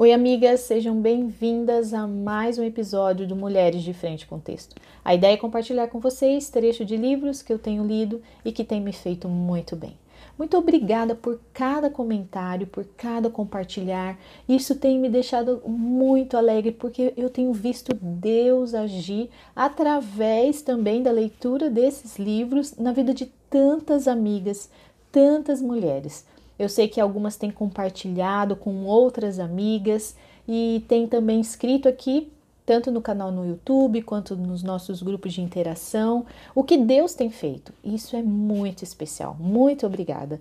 Oi, amigas, sejam bem-vindas a mais um episódio do Mulheres de Frente com Texto. A ideia é compartilhar com vocês trecho de livros que eu tenho lido e que têm me feito muito bem. Muito obrigada por cada comentário, por cada compartilhar. Isso tem me deixado muito alegre porque eu tenho visto Deus agir através também da leitura desses livros na vida de tantas amigas, tantas mulheres. Eu sei que algumas têm compartilhado com outras amigas e tem também escrito aqui, tanto no canal no YouTube quanto nos nossos grupos de interação, o que Deus tem feito. Isso é muito especial. Muito obrigada.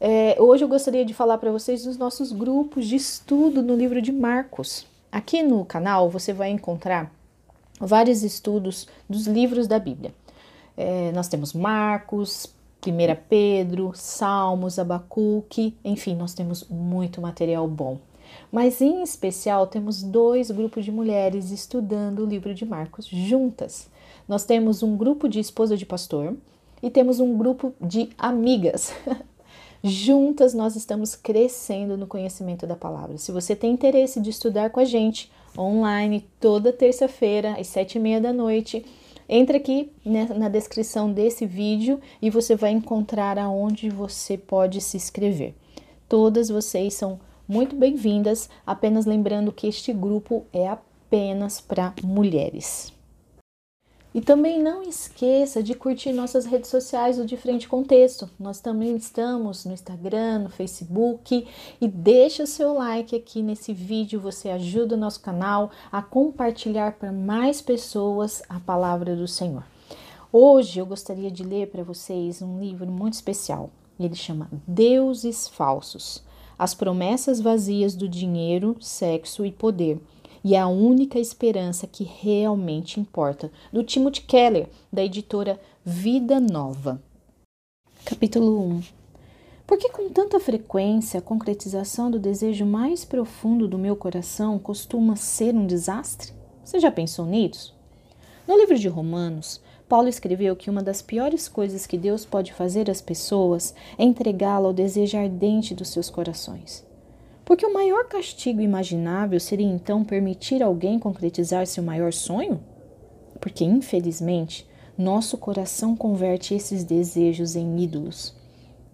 É, hoje eu gostaria de falar para vocês dos nossos grupos de estudo no livro de Marcos. Aqui no canal você vai encontrar vários estudos dos livros da Bíblia. É, nós temos Marcos, 1 Pedro, Salmos, Abacuque, enfim, nós temos muito material bom. Mas em especial temos dois grupos de mulheres estudando o livro de Marcos juntas. Nós temos um grupo de esposa de pastor e temos um grupo de amigas. Juntas nós estamos crescendo no conhecimento da palavra. Se você tem interesse de estudar com a gente online toda terça-feira às sete e meia da noite, entre aqui na descrição desse vídeo e você vai encontrar aonde você pode se inscrever. Todas vocês são muito bem-vindas, apenas lembrando que este grupo é apenas para mulheres. E também não esqueça de curtir nossas redes sociais do De Frente Contexto. Nós também estamos no Instagram, no Facebook e deixa seu like aqui nesse vídeo, você ajuda o nosso canal a compartilhar para mais pessoas a palavra do Senhor. Hoje eu gostaria de ler para vocês um livro muito especial. Ele chama Deuses Falsos: As promessas vazias do dinheiro, sexo e poder e a única esperança que realmente importa, do Timothy Keller, da editora Vida Nova. Capítulo 1 Por que com tanta frequência a concretização do desejo mais profundo do meu coração costuma ser um desastre? Você já pensou nisso? No livro de Romanos, Paulo escreveu que uma das piores coisas que Deus pode fazer às pessoas é entregá-la ao desejo ardente dos seus corações. Porque o maior castigo imaginável seria então permitir alguém concretizar seu maior sonho? Porque, infelizmente, nosso coração converte esses desejos em ídolos.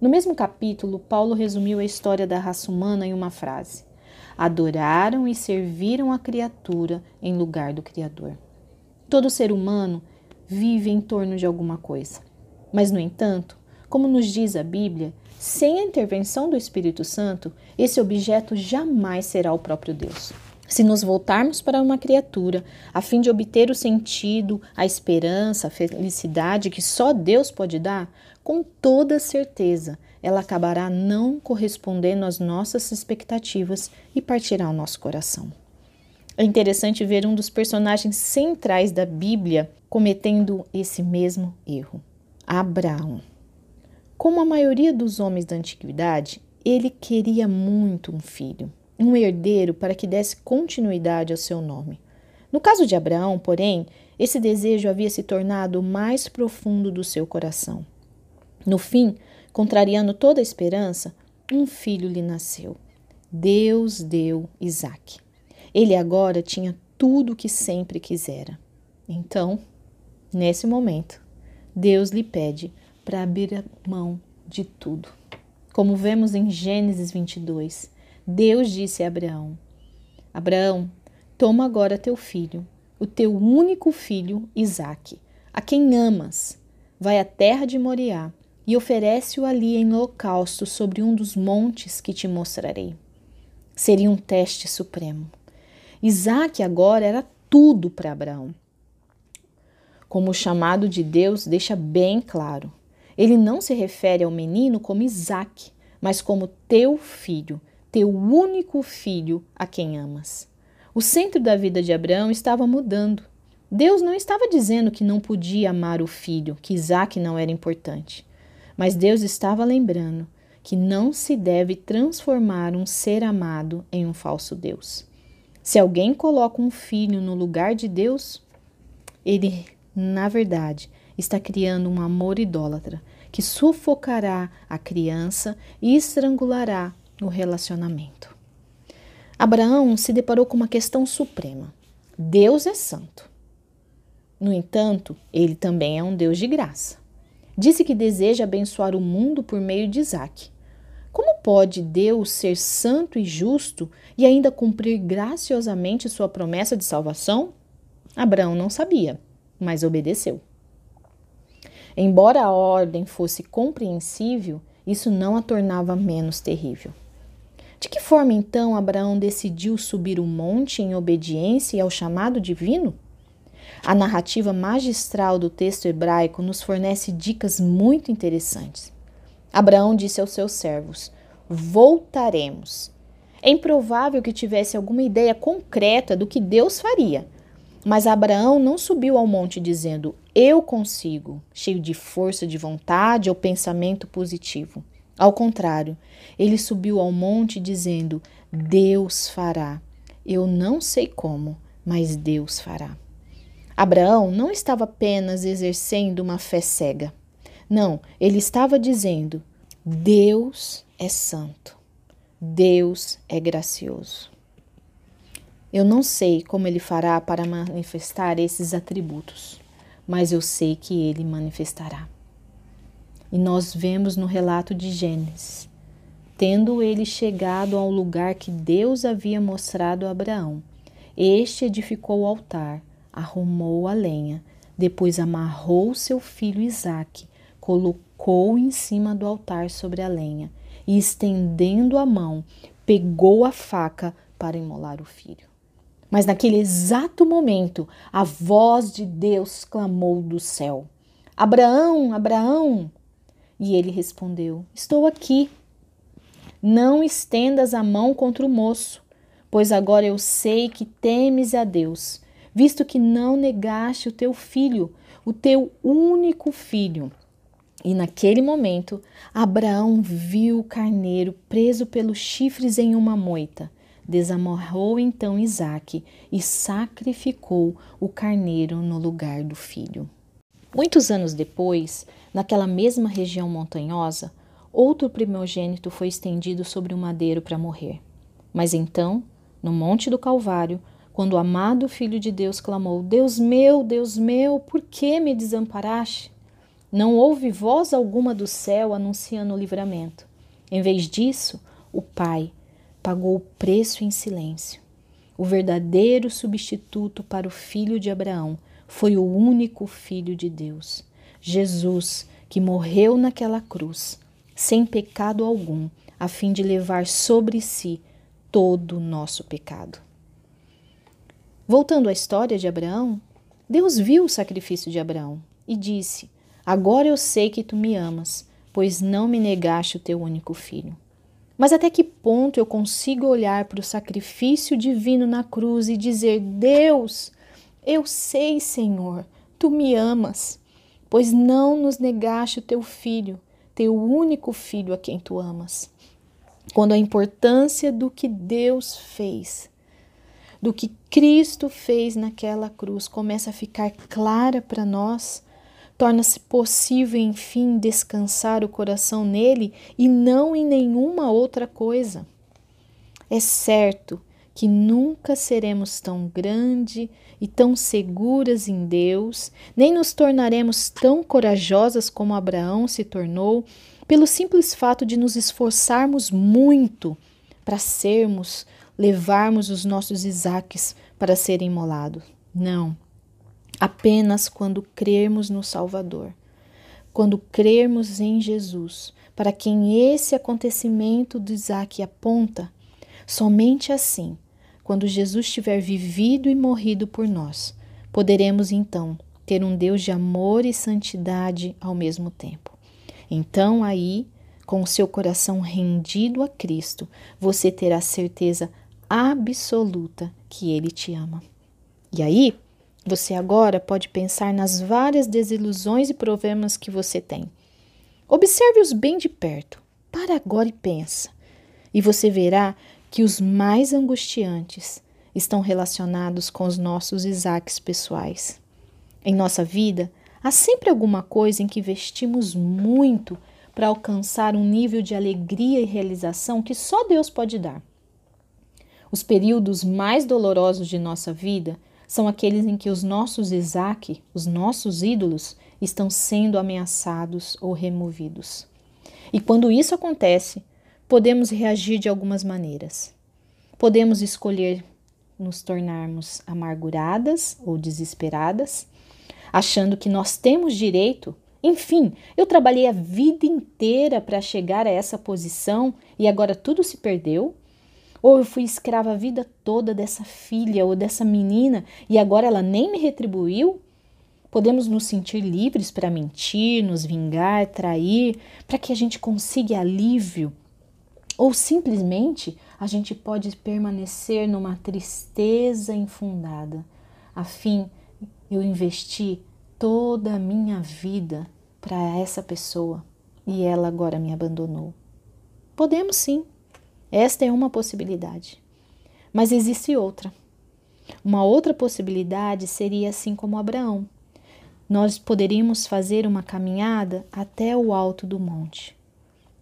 No mesmo capítulo, Paulo resumiu a história da raça humana em uma frase: Adoraram e serviram a criatura em lugar do Criador. Todo ser humano vive em torno de alguma coisa. Mas, no entanto, como nos diz a Bíblia, sem a intervenção do Espírito Santo, esse objeto jamais será o próprio Deus. Se nos voltarmos para uma criatura a fim de obter o sentido, a esperança, a felicidade que só Deus pode dar, com toda certeza ela acabará não correspondendo às nossas expectativas e partirá o nosso coração. É interessante ver um dos personagens centrais da Bíblia cometendo esse mesmo erro: Abraão. Como a maioria dos homens da antiguidade, ele queria muito um filho, um herdeiro para que desse continuidade ao seu nome. No caso de Abraão, porém, esse desejo havia se tornado o mais profundo do seu coração. No fim, contrariando toda a esperança, um filho lhe nasceu. Deus deu Isaque. Ele agora tinha tudo o que sempre quisera. Então, nesse momento, Deus lhe pede para abrir mão de tudo. Como vemos em Gênesis 22, Deus disse a Abraão: Abraão, toma agora teu filho, o teu único filho, Isaque, a quem amas, vai à terra de Moriá e oferece-o ali em holocausto sobre um dos montes que te mostrarei. Seria um teste supremo. Isaque agora era tudo para Abraão. Como o chamado de Deus deixa bem claro, ele não se refere ao menino como Isaac, mas como teu filho, teu único filho a quem amas. O centro da vida de Abraão estava mudando. Deus não estava dizendo que não podia amar o filho, que Isaac não era importante. Mas Deus estava lembrando que não se deve transformar um ser amado em um falso Deus. Se alguém coloca um filho no lugar de Deus, ele, na verdade, está criando um amor idólatra que sufocará a criança e estrangulará o relacionamento. Abraão se deparou com uma questão suprema: Deus é santo. No entanto, ele também é um Deus de graça. Disse que deseja abençoar o mundo por meio de Isaac. Como pode Deus ser santo e justo e ainda cumprir graciosamente sua promessa de salvação? Abraão não sabia, mas obedeceu. Embora a ordem fosse compreensível, isso não a tornava menos terrível. De que forma então Abraão decidiu subir o monte em obediência ao chamado divino? A narrativa magistral do texto hebraico nos fornece dicas muito interessantes. Abraão disse aos seus servos: Voltaremos. É improvável que tivesse alguma ideia concreta do que Deus faria. Mas Abraão não subiu ao monte dizendo: Eu consigo, cheio de força de vontade ou pensamento positivo. Ao contrário, ele subiu ao monte dizendo: Deus fará. Eu não sei como, mas Deus fará. Abraão não estava apenas exercendo uma fé cega. Não, ele estava dizendo: Deus é santo. Deus é gracioso. Eu não sei como ele fará para manifestar esses atributos, mas eu sei que ele manifestará. E nós vemos no relato de Gênesis, tendo ele chegado ao lugar que Deus havia mostrado a Abraão, este edificou o altar arrumou a lenha, depois amarrou seu filho Isaque, colocou em cima do altar sobre a lenha e, estendendo a mão, pegou a faca para imolar o filho. Mas naquele exato momento, a voz de Deus clamou do céu: Abraão, Abraão! E ele respondeu: Estou aqui. Não estendas a mão contra o moço, pois agora eu sei que temes a Deus visto que não negaste o teu filho, o teu único filho. E naquele momento, Abraão viu o carneiro preso pelos chifres em uma moita. Desamarrou então Isaque e sacrificou o carneiro no lugar do filho. Muitos anos depois, naquela mesma região montanhosa, outro primogênito foi estendido sobre o um madeiro para morrer. Mas então, no Monte do Calvário, quando o amado Filho de Deus clamou: Deus meu, Deus meu, por que me desamparaste? Não houve voz alguma do céu anunciando o livramento. Em vez disso, o Pai pagou o preço em silêncio. O verdadeiro substituto para o filho de Abraão foi o único filho de Deus, Jesus, que morreu naquela cruz, sem pecado algum, a fim de levar sobre si todo o nosso pecado. Voltando à história de Abraão, Deus viu o sacrifício de Abraão e disse: Agora eu sei que tu me amas, pois não me negaste o teu único filho. Mas até que ponto eu consigo olhar para o sacrifício divino na cruz e dizer: Deus, eu sei, Senhor, tu me amas, pois não nos negaste o teu filho, teu único filho a quem tu amas. Quando a importância do que Deus fez do que Cristo fez naquela cruz começa a ficar clara para nós, torna-se possível, enfim, descansar o coração nele e não em nenhuma outra coisa. É certo que nunca seremos tão grande e tão seguras em Deus, nem nos tornaremos tão corajosas como Abraão se tornou, pelo simples fato de nos esforçarmos muito para sermos levarmos os nossos Isaques para serem imolados. Não. Apenas quando crermos no Salvador, quando crermos em Jesus, para quem esse acontecimento do Isaac aponta, somente assim, quando Jesus tiver vivido e morrido por nós, poderemos então ter um Deus de amor e santidade ao mesmo tempo. Então aí, com o seu coração rendido a Cristo, você terá certeza absoluta que Ele te ama. E aí, você agora pode pensar nas várias desilusões e problemas que você tem. Observe-os bem de perto. Para agora e pensa. E você verá que os mais angustiantes estão relacionados com os nossos Isaques pessoais. Em nossa vida, há sempre alguma coisa em que investimos muito para alcançar um nível de alegria e realização que só Deus pode dar. Os períodos mais dolorosos de nossa vida são aqueles em que os nossos Isaac, os nossos ídolos, estão sendo ameaçados ou removidos. E quando isso acontece, podemos reagir de algumas maneiras. Podemos escolher nos tornarmos amarguradas ou desesperadas, achando que nós temos direito. Enfim, eu trabalhei a vida inteira para chegar a essa posição e agora tudo se perdeu. Ou eu fui escrava a vida toda dessa filha ou dessa menina e agora ela nem me retribuiu? Podemos nos sentir livres para mentir, nos vingar, trair, para que a gente consiga alívio. Ou simplesmente a gente pode permanecer numa tristeza infundada, a fim eu investi toda a minha vida para essa pessoa e ela agora me abandonou. Podemos sim, esta é uma possibilidade. Mas existe outra. Uma outra possibilidade seria assim como Abraão nós poderíamos fazer uma caminhada até o alto do monte.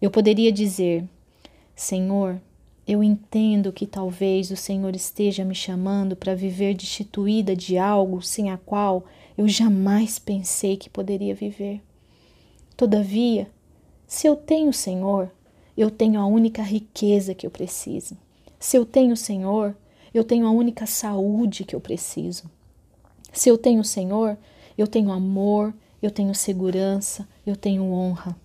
Eu poderia dizer: Senhor, eu entendo que talvez o Senhor esteja me chamando para viver destituída de algo sem a qual eu jamais pensei que poderia viver. Todavia, se eu tenho o Senhor, eu tenho a única riqueza que eu preciso. Se eu tenho o Senhor, eu tenho a única saúde que eu preciso. Se eu tenho o Senhor, eu tenho amor, eu tenho segurança, eu tenho honra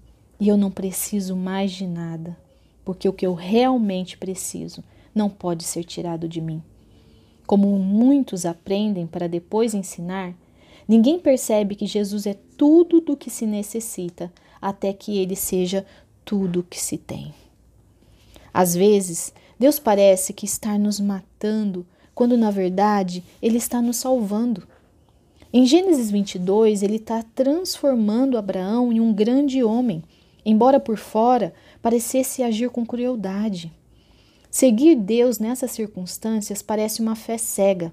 e eu não preciso mais de nada, porque o que eu realmente preciso não pode ser tirado de mim. Como muitos aprendem para depois ensinar, ninguém percebe que Jesus é tudo do que se necessita até que ele seja tudo o que se tem. Às vezes, Deus parece que está nos matando, quando na verdade ele está nos salvando. Em Gênesis 22, ele está transformando Abraão em um grande homem, embora por fora parecesse agir com crueldade. Seguir Deus nessas circunstâncias parece uma fé cega,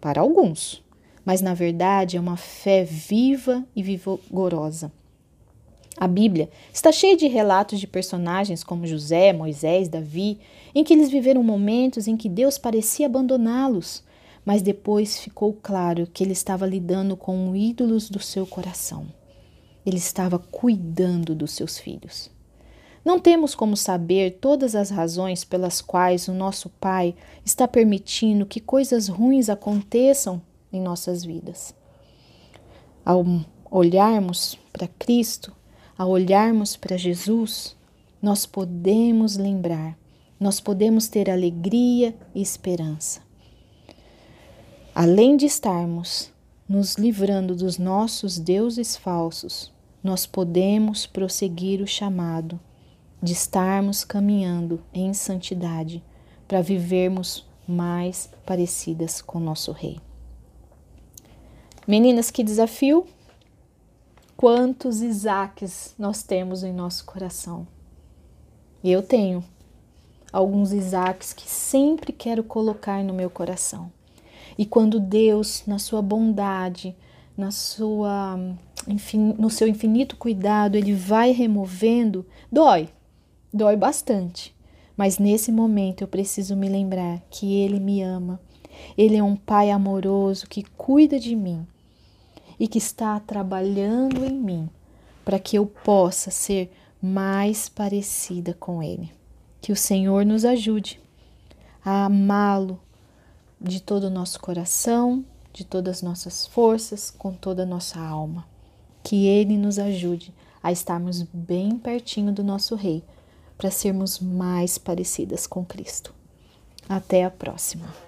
para alguns, mas na verdade é uma fé viva e vigorosa. A Bíblia está cheia de relatos de personagens como José, Moisés, Davi, em que eles viveram momentos em que Deus parecia abandoná-los, mas depois ficou claro que ele estava lidando com ídolos do seu coração. Ele estava cuidando dos seus filhos. Não temos como saber todas as razões pelas quais o nosso Pai está permitindo que coisas ruins aconteçam em nossas vidas. Ao olharmos para Cristo, ao olharmos para Jesus, nós podemos lembrar, nós podemos ter alegria e esperança. Além de estarmos nos livrando dos nossos deuses falsos, nós podemos prosseguir o chamado de estarmos caminhando em santidade para vivermos mais parecidas com nosso Rei. Meninas, que desafio! Quantos Isaques nós temos em nosso coração? Eu tenho alguns Isaques que sempre quero colocar no meu coração. E quando Deus, na sua bondade, na sua, enfim, no seu infinito cuidado, ele vai removendo, dói, dói bastante. Mas nesse momento eu preciso me lembrar que ele me ama. Ele é um pai amoroso que cuida de mim e que está trabalhando em mim para que eu possa ser mais parecida com ele. Que o Senhor nos ajude a amá-lo de todo o nosso coração, de todas as nossas forças, com toda a nossa alma. Que Ele nos ajude a estarmos bem pertinho do nosso Rei, para sermos mais parecidas com Cristo. Até a próxima!